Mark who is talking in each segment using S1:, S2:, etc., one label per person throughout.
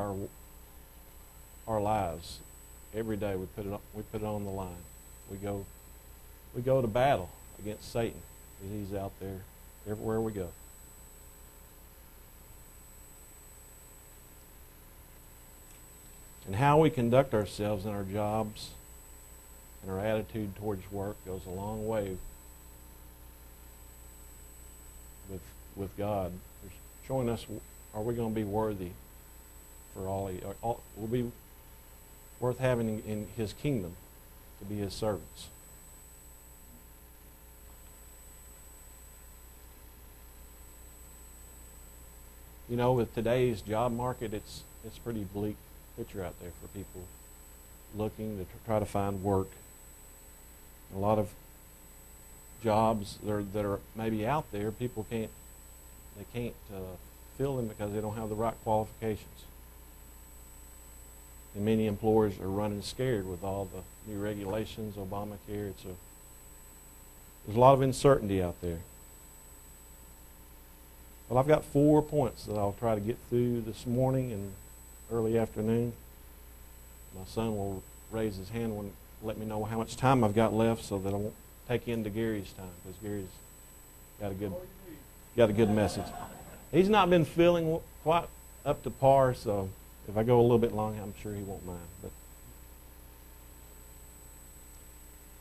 S1: our our lives every day we put it on, we put it on the line. We go we go to battle against Satan. He's out there everywhere we go. And how we conduct ourselves in our jobs and our attitude towards work goes a long way with with God. Showing us are we going to be worthy for all he all, will be worth having in, in his kingdom to be his servants. You know, with today's job market, it's it's pretty bleak picture out there for people looking to try to find work. A lot of jobs that are, that are maybe out there, people can't they can't uh, fill them because they don't have the right qualifications. And many employers are running scared with all the new regulations, Obamacare. It's a there's a lot of uncertainty out there. Well, I've got four points that I'll try to get through this morning and early afternoon. My son will raise his hand and let me know how much time I've got left so that I won't take into Gary's time because Gary's got a good got a good message. He's not been feeling quite up to par, so if I go a little bit long, I'm sure he won't mind. But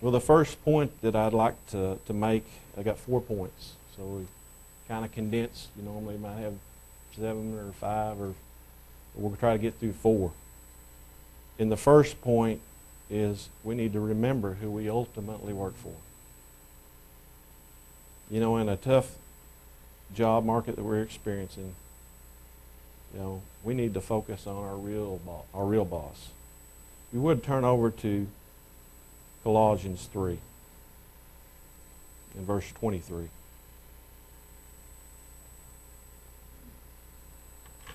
S1: well, the first point that I'd like to, to make, I got four points. So we kind of condensed. You normally might have seven or five, or we'll try to get through four. And the first point is we need to remember who we ultimately work for. You know, in a tough job market that we're experiencing, you know, we need to focus on our real boss, our real boss. You would turn over to Colossians 3 in verse 23.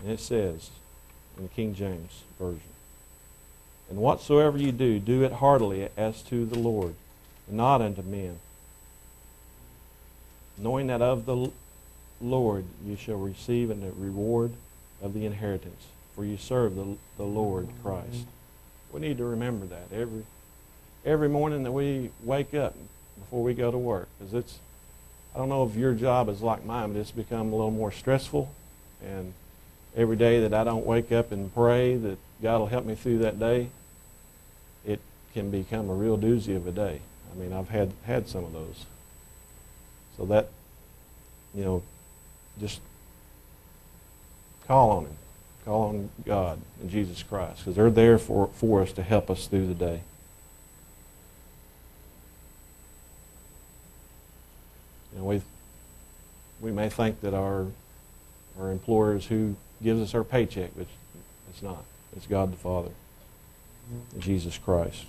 S1: And it says in the King James Version, And whatsoever you do, do it heartily as to the Lord, and not unto men, knowing that of the Lord you shall receive a reward of the inheritance, for you serve the, the Lord Christ. We need to remember that every every morning that we wake up before we go to work, because it's I don't know if your job is like mine, but it's become a little more stressful, and every day that I don't wake up and pray that God will help me through that day, it can become a real doozy of a day. I mean, I've had had some of those. So that, you know, just call on Him. Call on God and Jesus Christ because they're there for, for us to help us through the day. You know, we we may think that our our employers who gives us our paycheck, but it's not. It's God the Father and Jesus Christ.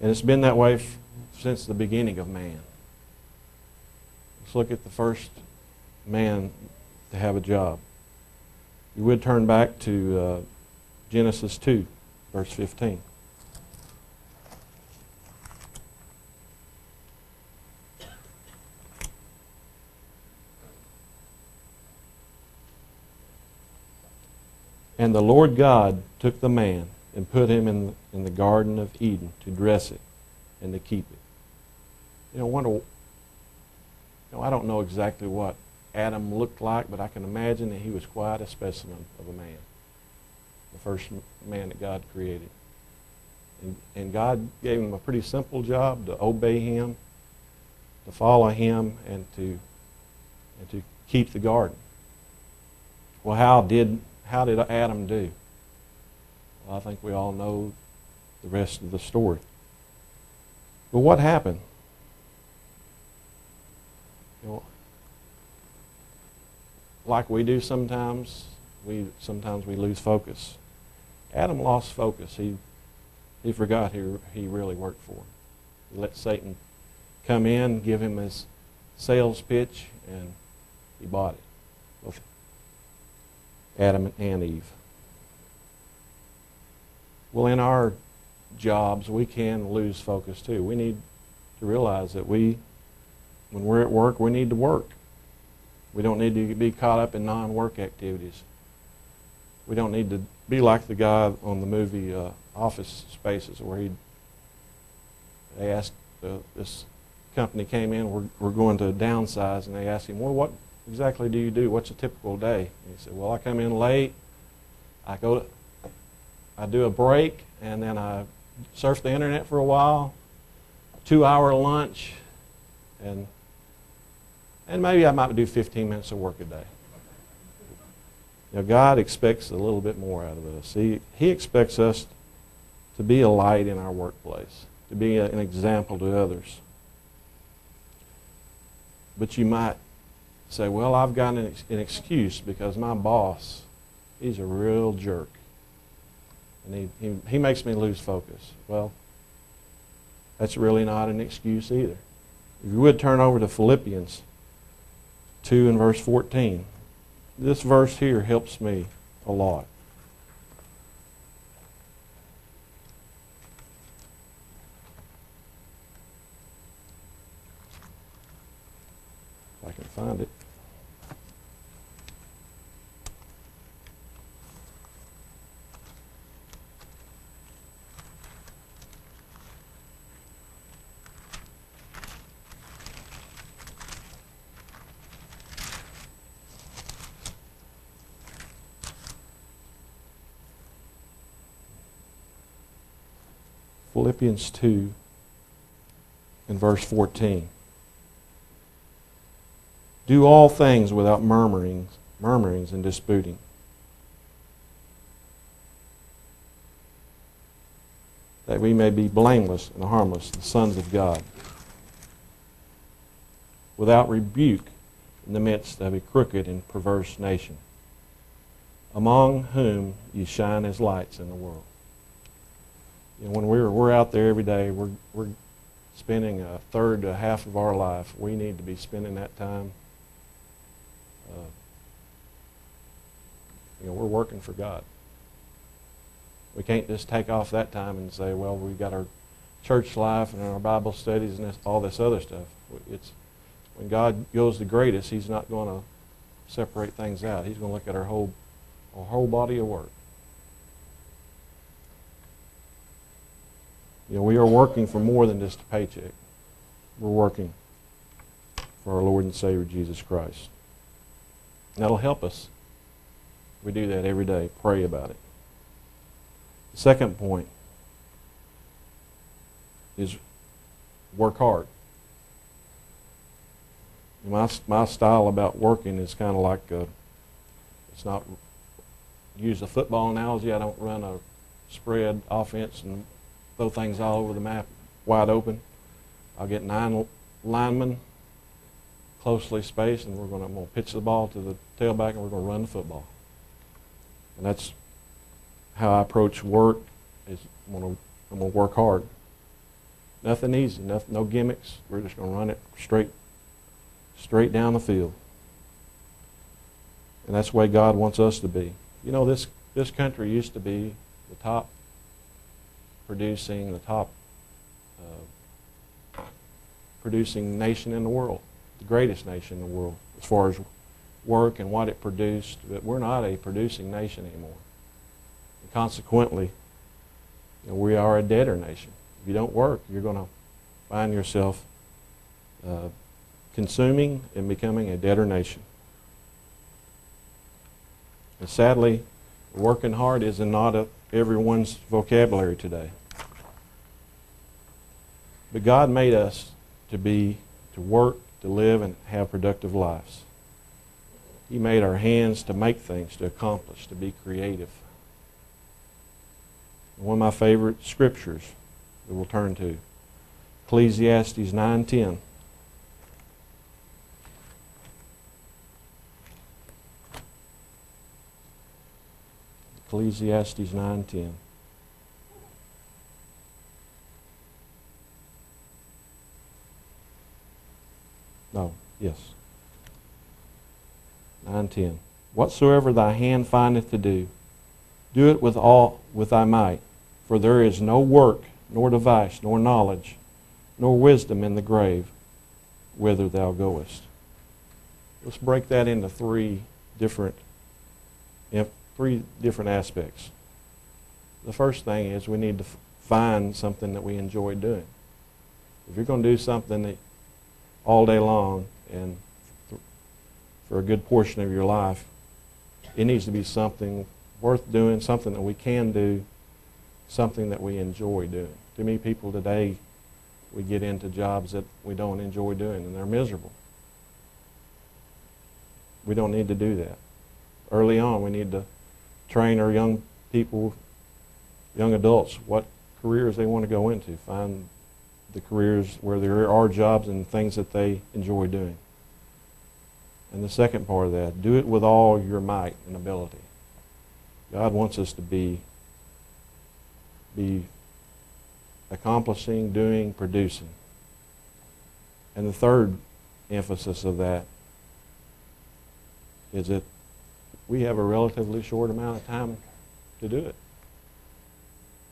S1: And it's been that way f- since the beginning of man. Let's look at the first man to have a job. You would turn back to uh, Genesis 2, verse 15. And the Lord God took the man and put him in, in the Garden of Eden to dress it and to keep it. You know, wonder, you know, I don't know exactly what Adam looked like, but I can imagine that he was quite a specimen of a man, the first man that God created. And, and God gave him a pretty simple job to obey him, to follow him, and to, and to keep the garden. Well, how did, how did Adam do? Well, I think we all know the rest of the story. But what happened? You know, like we do sometimes, we sometimes we lose focus. Adam lost focus. He he forgot who he really worked for. He let Satan come in, give him his sales pitch, and he bought it. Both Adam and Eve. Well, in our jobs, we can lose focus too. We need to realize that we, when we're at work, we need to work. We don't need to be caught up in non-work activities. We don't need to be like the guy on the movie uh, Office Spaces where he they asked uh, this company came in, we're, we're going to downsize, and they asked him, well, what exactly do you do? What's a typical day? And he said, well, I come in late, I go to, I do a break, and then I surf the internet for a while, two hour lunch, and and maybe I might do 15 minutes of work a day. You know, God expects a little bit more out of us. He, he expects us to be a light in our workplace, to be a, an example to others. But you might say, well, I've got an, ex- an excuse because my boss, he's a real jerk. And he, he, he makes me lose focus. Well, that's really not an excuse either. If you would turn over to Philippians 2 and verse 14. This verse here helps me a lot. If I can find it. Philippians 2 and verse 14. Do all things without murmurings, murmurings and disputing. That we may be blameless and harmless, the sons of God, without rebuke in the midst of a crooked and perverse nation, among whom you shine as lights in the world. You know, when we're, we're out there every day, we're, we're spending a third to half of our life. We need to be spending that time. Uh, you know, we're working for God. We can't just take off that time and say, well, we've got our church life and our Bible studies and this, all this other stuff. It's when God goes the greatest, He's not going to separate things out. He's going to look at our whole, our whole body of work. You know, we are working for more than just a paycheck. We're working for our Lord and Savior Jesus Christ. That'll help us. We do that every day. Pray about it. The second point is work hard. My, my style about working is kind of like a, it's not, use a football analogy, I don't run a spread offense and throw things all over the map wide open. I'll get nine linemen closely spaced, and we're going to, pitch the ball to the tailback, and we're going to run the football. And that's how I approach work. Is I'm going to, I'm going to work hard. Nothing easy, nothing, no gimmicks. We're just going to run it straight, straight down the field. And that's the way God wants us to be. You know, this this country used to be the top producing, the top uh, producing nation in the world, the greatest nation in the world as far as work and what it produced. But we're not a producing nation anymore. And consequently, you know, we are a debtor nation. If you don't work, you're going to find yourself uh, consuming and becoming a debtor nation. And sadly, working hard is not a, everyone's vocabulary today. But God made us to be, to work, to live, and have productive lives. He made our hands to make things, to accomplish, to be creative. One of my favorite scriptures that we'll turn to, Ecclesiastes 9.10. Ecclesiastes 9:10. No, yes. 9:10. Whatsoever thy hand findeth to do, do it with all with thy might, for there is no work, nor device, nor knowledge, nor wisdom in the grave whither thou goest. let's break that into three different, three different aspects. The first thing is we need to find something that we enjoy doing. If you're going to do something that all day long and for a good portion of your life, it needs to be something worth doing, something that we can do, something that we enjoy doing. Too many people today, we get into jobs that we don't enjoy doing and they're miserable. We don't need to do that. Early on, we need to train our young people, young adults, what careers they want to go into. Find the careers where there are jobs and things that they enjoy doing. And the second part of that, do it with all your might and ability. God wants us to be be accomplishing, doing, producing. And the third emphasis of that is that we have a relatively short amount of time to do it.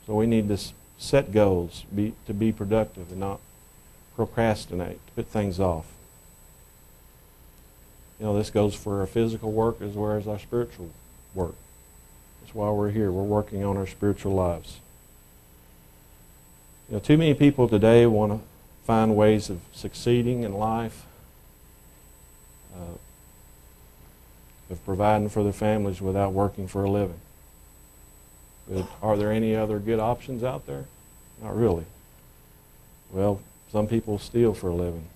S1: So we need to set goals be, to be productive and not procrastinate, to put things off. You know, this goes for our physical work as well as our spiritual work. That's why we're here. We're working on our spiritual lives. You know, too many people today want to find ways of succeeding in life, uh, of providing for their families without working for a living. But are there any other good options out there? Not really. Well, some people steal for a living.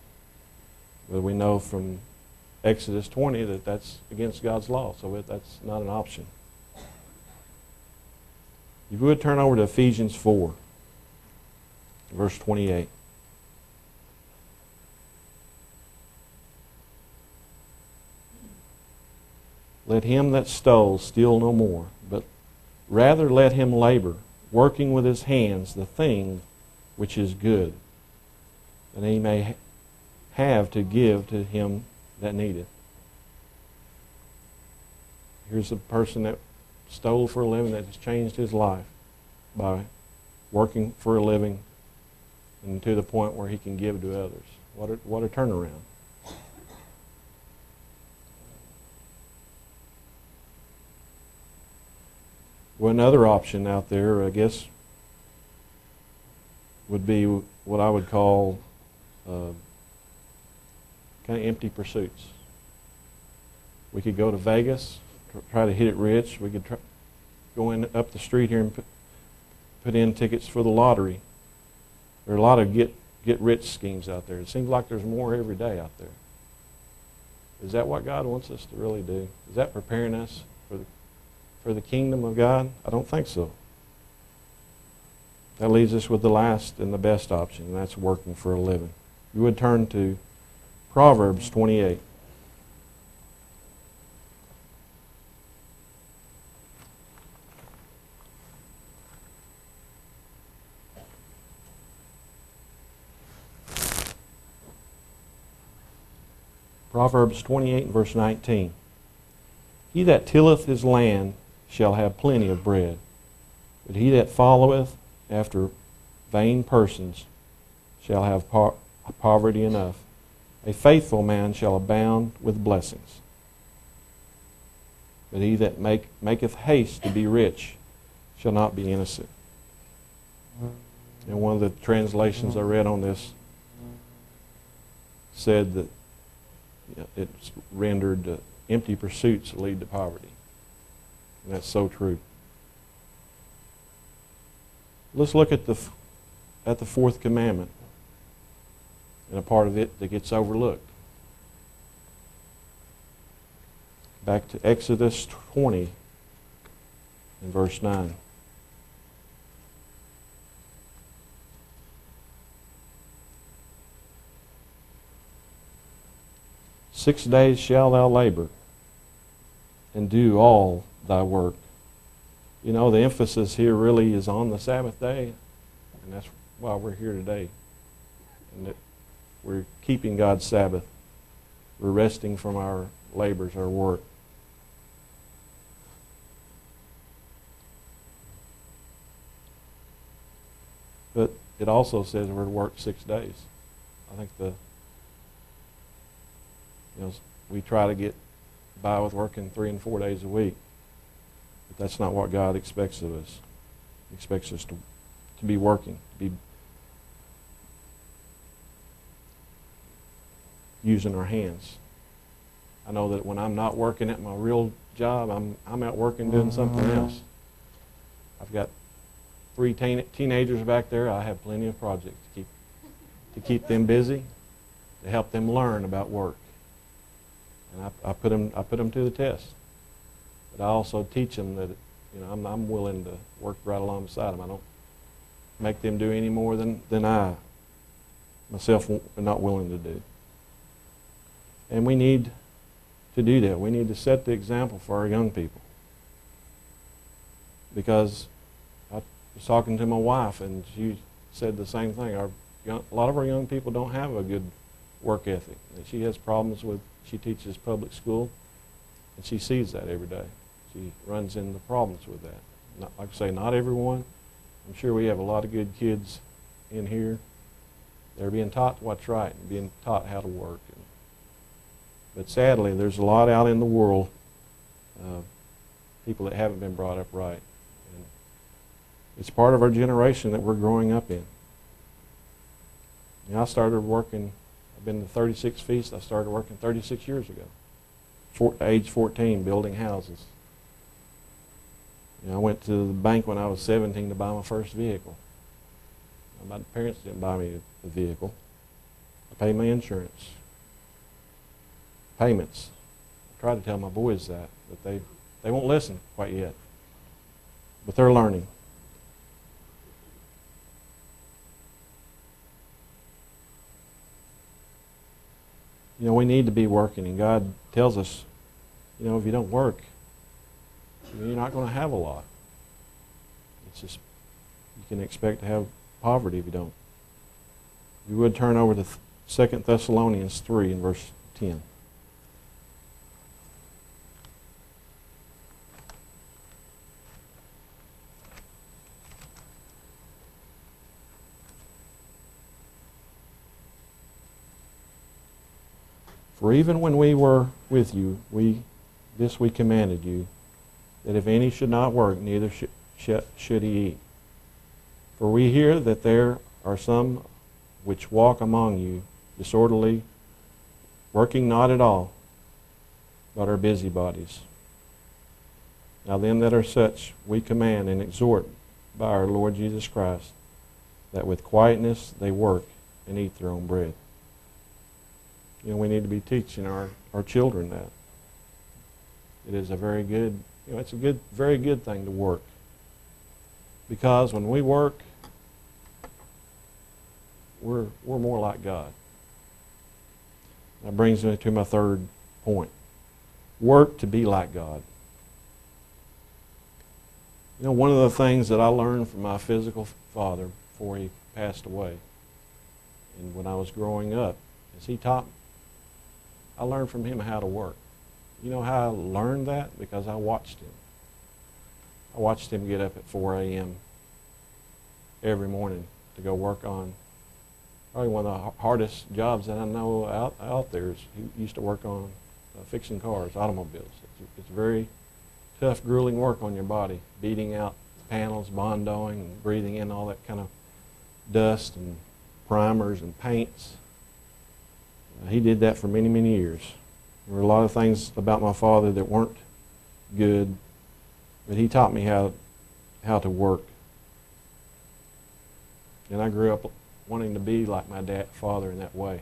S1: But we know from Exodus 20 that that's against God's law, so that's not an option. If you would turn over to Ephesians 4, verse 28. Let him that stole steal no more, but rather let him labor, working with his hands the thing which is good, that he may have to give to him that needeth. Here's a person that stole for a living that has changed his life by working for a living and to the point where he can give to others. What a, what a turnaround. Well, another option out there, I guess, would be what I would call uh, kind of empty pursuits. We could go to Vegas, tr- try to hit it rich. We could try, go in up the street here and put, put in tickets for the lottery. There are a lot of get get rich schemes out there. It seems like there's more every day out there. Is that what God wants us to really do? Is that preparing us for the for the kingdom of God? I don't think so. That leaves us with the last and the best option, and that's working for a living. You would turn to Proverbs 28. Proverbs 28 and verse 19. He that tilleth his land shall have plenty of bread, but he that followeth after vain persons shall have po- poverty enough. A faithful man shall abound with blessings. But he that make, maketh haste to be rich shall not be innocent. And one of the translations I read on this said that it's rendered uh, empty pursuits lead to poverty. That's so true. Let's look at the, at the fourth commandment and a part of it that gets overlooked. Back to Exodus 20 and verse 9. Six days shalt thou labor and do all thy work. You know, the emphasis here really is on the Sabbath day, and that's why we're here today. And that we're keeping God's Sabbath. We're resting from our labors, our work. But it also says we're to work six days. I think the you know we try to get by with working three and four days a week. But that's not what God expects of us. He expects us to, to be working, to be using our hands. I know that when I'm not working at my real job, I'm, I'm out working doing something mm-hmm. else. I've got three teen, teenagers back there. I have plenty of projects to keep, to keep them busy, to help them learn about work. And I, I, put them, I put them to the test. But I also teach them that you know, I'm, I'm willing to work right alongside them. I don't make them do any more than, than I myself am not willing to do. And we need to do that. We need to set the example for our young people. Because I was talking to my wife, and she said the same thing. Our young, a lot of our young people don't have a good work ethic. And she has problems with, she teaches public school, and she sees that every day. She runs into problems with that. Not, like I say, not everyone. I'm sure we have a lot of good kids in here. They're being taught what's right and being taught how to work. And, but sadly, there's a lot out in the world, uh, people that haven't been brought up right. And it's part of our generation that we're growing up in. Know, I started working, I've been to 36 Feast, I started working 36 years ago, age 14, building houses. You know, I went to the bank when I was 17 to buy my first vehicle. My parents didn't buy me a vehicle. I paid my insurance. Payments. I try to tell my boys that, but they, they won't listen quite yet. But they're learning. You know, we need to be working, and God tells us, you know, if you don't work, you're not going to have a lot. It's just, you can expect to have poverty if you don't. You would turn over to Second Thessalonians 3 in verse 10. For even when we were with you, we this we commanded you, that if any should not work, neither should, should he eat. For we hear that there are some which walk among you disorderly, working not at all, but are busybodies. Now, them that are such, we command and exhort by our Lord Jesus Christ, that with quietness they work and eat their own bread. You know, we need to be teaching our, our children that. It is a very good, you know, it's a good, very good thing to work. Because when we work, we're, we're more like God. That brings me to my third point. Work to be like God. You know, one of the things that I learned from my physical father before he passed away, and when I was growing up, is he taught me. I learned from him how to work. You know how I learned that? Because I watched him. I watched him get up at 4 a.m. every morning to go work on probably one of the hardest jobs that I know out, out there is he used to work on uh, fixing cars, automobiles. It's, it's very tough, grueling work on your body, beating out panels, bondoing, and breathing in all that kind of dust and primers and paints. Uh, he did that for many, many years. There were a lot of things about my father that weren't good, but he taught me how, how to work. And I grew up wanting to be like my dad, father in that way.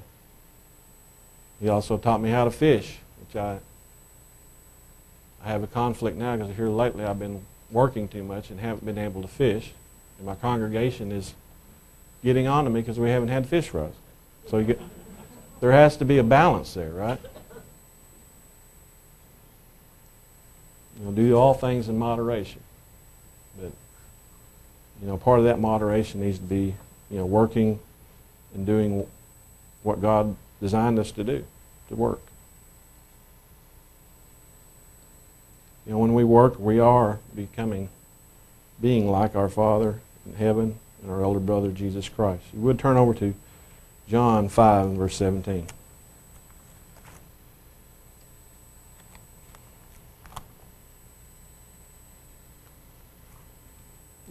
S1: He also taught me how to fish, which I, I have a conflict now because here lately I've been working too much and haven't been able to fish. And my congregation is getting on to me because we haven't had fish roast. So get, there has to be a balance there, right? You know, do all things in moderation. But, you know, part of that moderation needs to be, you know, working and doing what God designed us to do, to work. You know, when we work, we are becoming, being like our Father in heaven and our elder brother Jesus Christ. You would turn over to John 5 verse 17.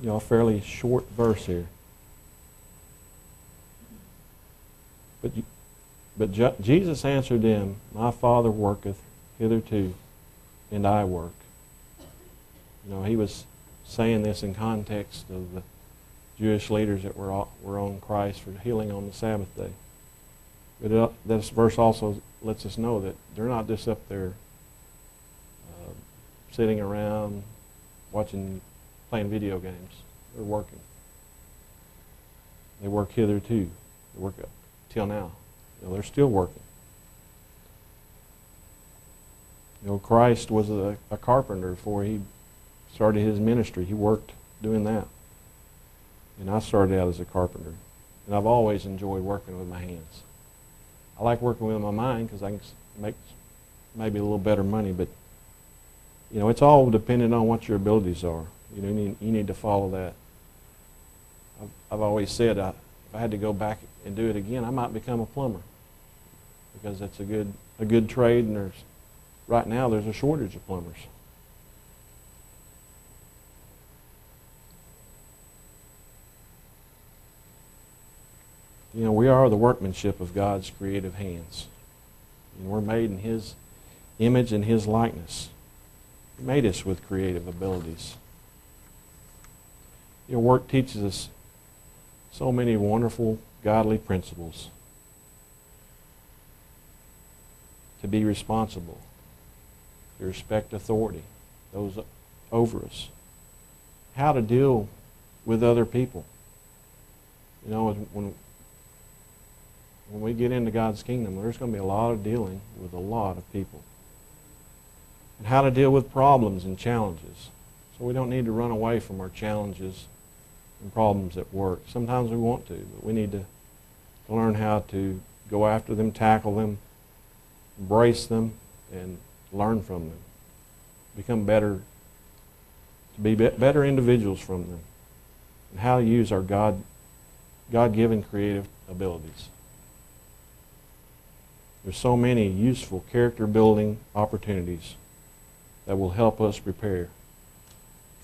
S1: You know, a fairly short verse here. But, you- but Je- Jesus answered them, My Father worketh hitherto, and I work. You know, he was saying this in context of the Jewish leaders that were, all- were on Christ for healing on the Sabbath day. But it, this verse also lets us know that they're not just up there uh, sitting around watching, playing video games. They're working. They work hitherto. They work up till now. You know, they're still working. You know, Christ was a, a carpenter before he started his ministry. He worked doing that. And I started out as a carpenter. And I've always enjoyed working with my hands. I like working with my mind because I can make maybe a little better money, but you know, it's all dependent on what your abilities are. You know, you need, you need to follow that. I've, I've always said uh, if I had to go back and do it again, I might become a plumber because that's a good a good trade, and there's right now there's a shortage of plumbers. You know, we are the workmanship of God's creative hands. And we're made in His image and His likeness. He made us with creative abilities. You know, work teaches us so many wonderful godly principles. To be responsible, to respect authority, those over us, how to deal with other people. You know, when when we get into God's kingdom, there's going to be a lot of dealing with a lot of people. And how to deal with problems and challenges. So we don't need to run away from our challenges and problems at work. Sometimes we want to, but we need to learn how to go after them, tackle them, embrace them, and learn from them. Become better, to be be- better individuals from them. And how to use our God, God-given creative abilities. There's so many useful character building opportunities that will help us prepare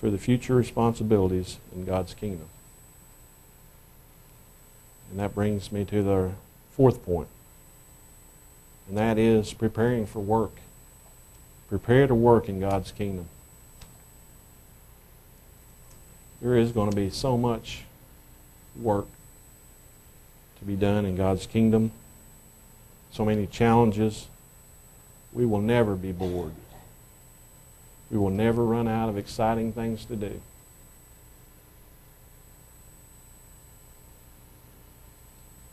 S1: for the future responsibilities in God's kingdom. And that brings me to the fourth point, and that is preparing for work. Prepare to work in God's kingdom. There is going to be so much work to be done in God's kingdom so many challenges, we will never be bored. We will never run out of exciting things to do.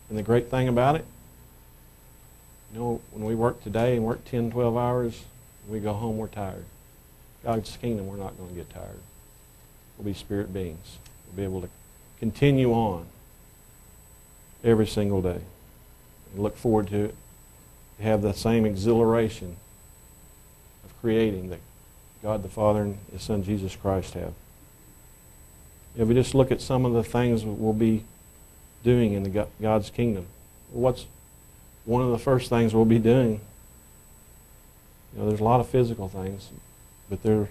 S1: And the great thing about it, you know, when we work today and work 10, 12 hours, we go home, we're tired. God's kingdom, we're not going to get tired. We'll be spirit beings. We'll be able to continue on every single day and look forward to it have the same exhilaration of creating that God the Father and His Son Jesus Christ have. If we just look at some of the things we'll be doing in the God's kingdom, what's one of the first things we'll be doing? You know, there's a lot of physical things, but there,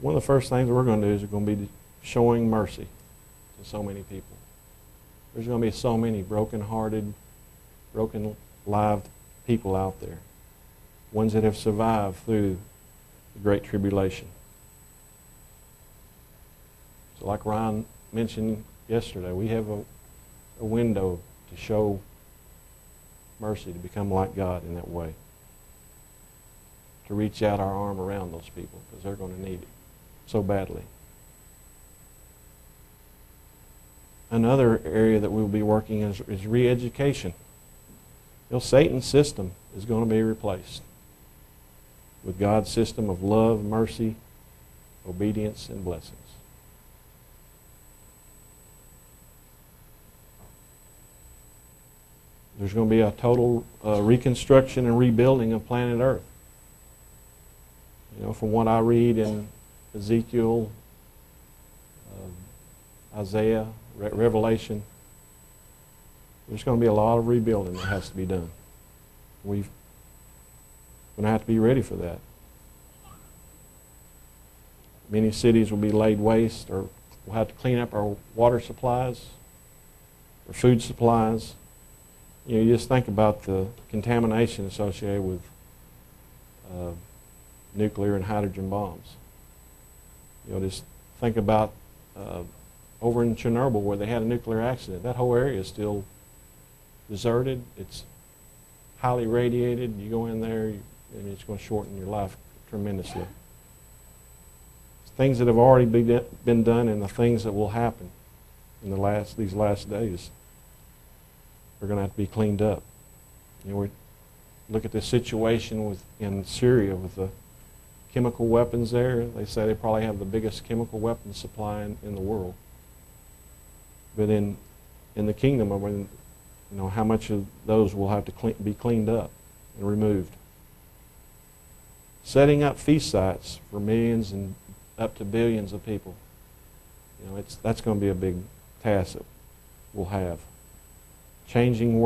S1: one of the first things we're going to do is we're going to be showing mercy to so many people. There's going to be so many broken-hearted, broken-lived people out there, ones that have survived through the Great Tribulation. So, like Ryan mentioned yesterday, we have a, a window to show mercy, to become like God in that way, to reach out our arm around those people because they're going to need it so badly. Another area that we'll be working is, is re-education. You know, Satan's system is going to be replaced with God's system of love, mercy, obedience, and blessings. There's going to be a total uh, reconstruction and rebuilding of planet Earth. You know, from what I read in Ezekiel, uh, Isaiah, Re- Revelation, there's going to be a lot of rebuilding that has to be done. We've going to have to be ready for that. Many cities will be laid waste or we'll have to clean up our water supplies, our food supplies. You know, you just think about the contamination associated with uh, nuclear and hydrogen bombs. You know, just think about uh, over in Chernobyl where they had a nuclear accident. That whole area is still deserted. It's highly radiated. You go in there, you, I mean, it's going to shorten your life tremendously. Things that have already been done and the things that will happen in the last these last days are going to have to be cleaned up. You know, we look at the situation with in Syria with the chemical weapons there. They say they probably have the biggest chemical weapons supply in, in the world. But in in the kingdom, I mean, you know, how much of those will have to clean, be cleaned up and removed? Setting up feast sites for millions and up to billions of people. You know, it's that's going to be a big task that we'll have. Changing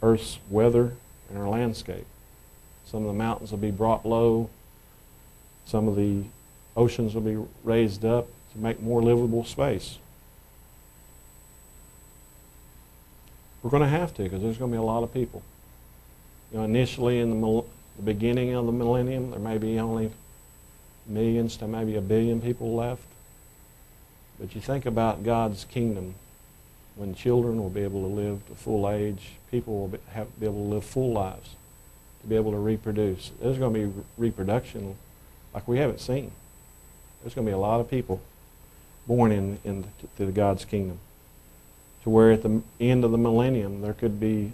S1: Earth's, weather and our landscape. Some of the mountains will be brought low. Some of the oceans will be raised up to make more livable space. We're going to have to because there's going to be a lot of people. You know, initially in the, the beginning of the millennium, there may be only millions to maybe a billion people left. But you think about God's kingdom when children will be able to live to full age, people will be, have, be able to live full lives, to be able to reproduce. There's going to be reproduction like we haven't seen. There's going to be a lot of people born in, in to God's kingdom. To where at the end of the millennium there could be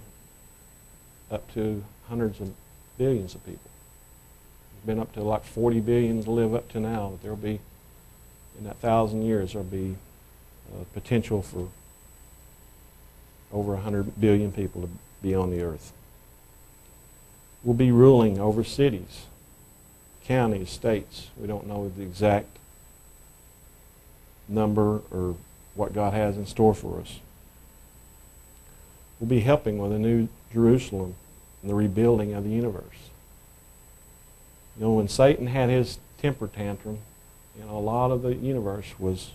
S1: up to hundreds of billions of people. It's been up to like 40 billion to live up to now, but there'll be in that thousand years there'll be uh, potential for over 100 billion people to be on the earth. We'll be ruling over cities, counties, states. We don't know the exact number or what God has in store for us. We'll be helping with a new Jerusalem and the rebuilding of the universe. You know, when Satan had his temper tantrum, you know, a lot of the universe was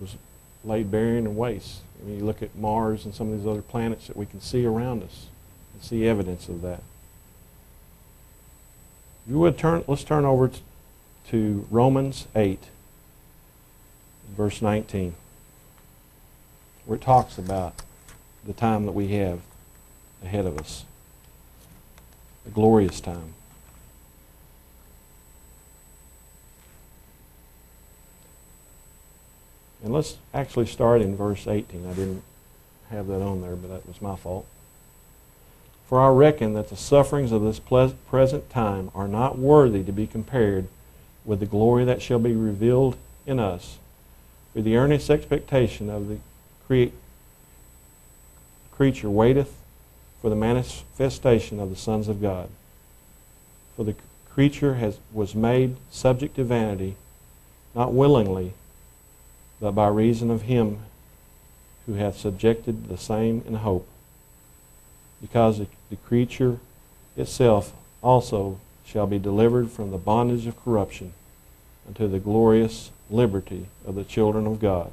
S1: was laid barren and waste. I mean, you look at Mars and some of these other planets that we can see around us and see evidence of that. You would turn, let's turn over to Romans 8, verse 19, where it talks about the time that we have ahead of us, a glorious time. And let's actually start in verse 18. I didn't have that on there, but that was my fault. For I reckon that the sufferings of this present time are not worthy to be compared with the glory that shall be revealed in us. For the earnest expectation of the cre- creature waiteth for the manifestation of the sons of God. For the creature has, was made subject to vanity, not willingly, but by reason of him who hath subjected the same in hope, because the creature itself also shall be delivered from the bondage of corruption unto the glorious liberty of the children of God.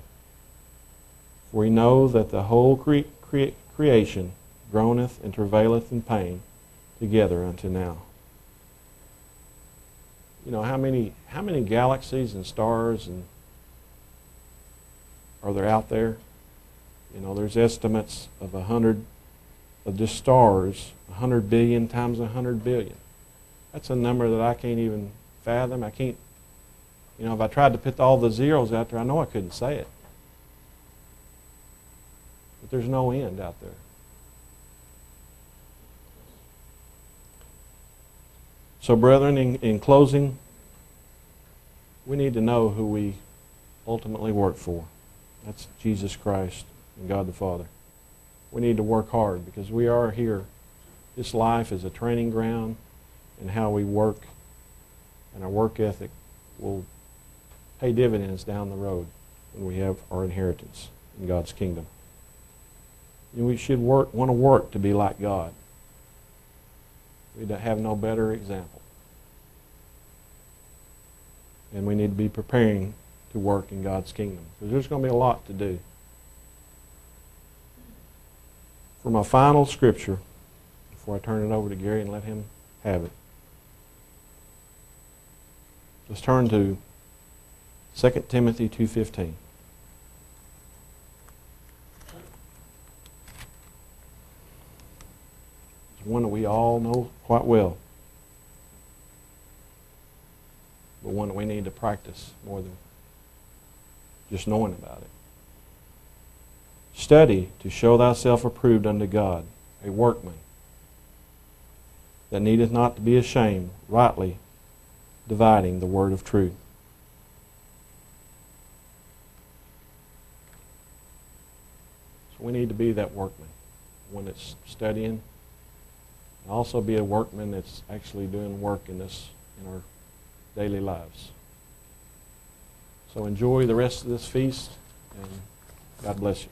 S1: For we know that the whole cre- cre- creation groaneth and travaileth in pain together unto now. You know how many how many galaxies and stars and are there out there? You know, there's estimates of a hundred of just stars, a hundred billion times a hundred billion. That's a number that I can't even fathom. I can't, you know, if I tried to put all the zeros out there, I know I couldn't say it. But there's no end out there. So, brethren, in, in closing, we need to know who we ultimately work for. That's Jesus Christ and God the Father. We need to work hard because we are here. This life is a training ground, and how we work and our work ethic will pay dividends down the road when we have our inheritance in God's kingdom. And we should work, want to work to be like God. We have no better example. And we need to be preparing to work in God's kingdom. Because there's going to be a lot to do. For my final scripture, before I turn it over to Gary and let him have it, let's turn to 2 Timothy 2.15. one that we all know quite well. But one that we need to practice more than just knowing about it. Study to show thyself approved unto God, a workman that needeth not to be ashamed, rightly dividing the word of truth. So we need to be that workman, one that's studying, and also be a workman that's actually doing work in this in our daily lives. So enjoy the rest of this feast, and God bless you.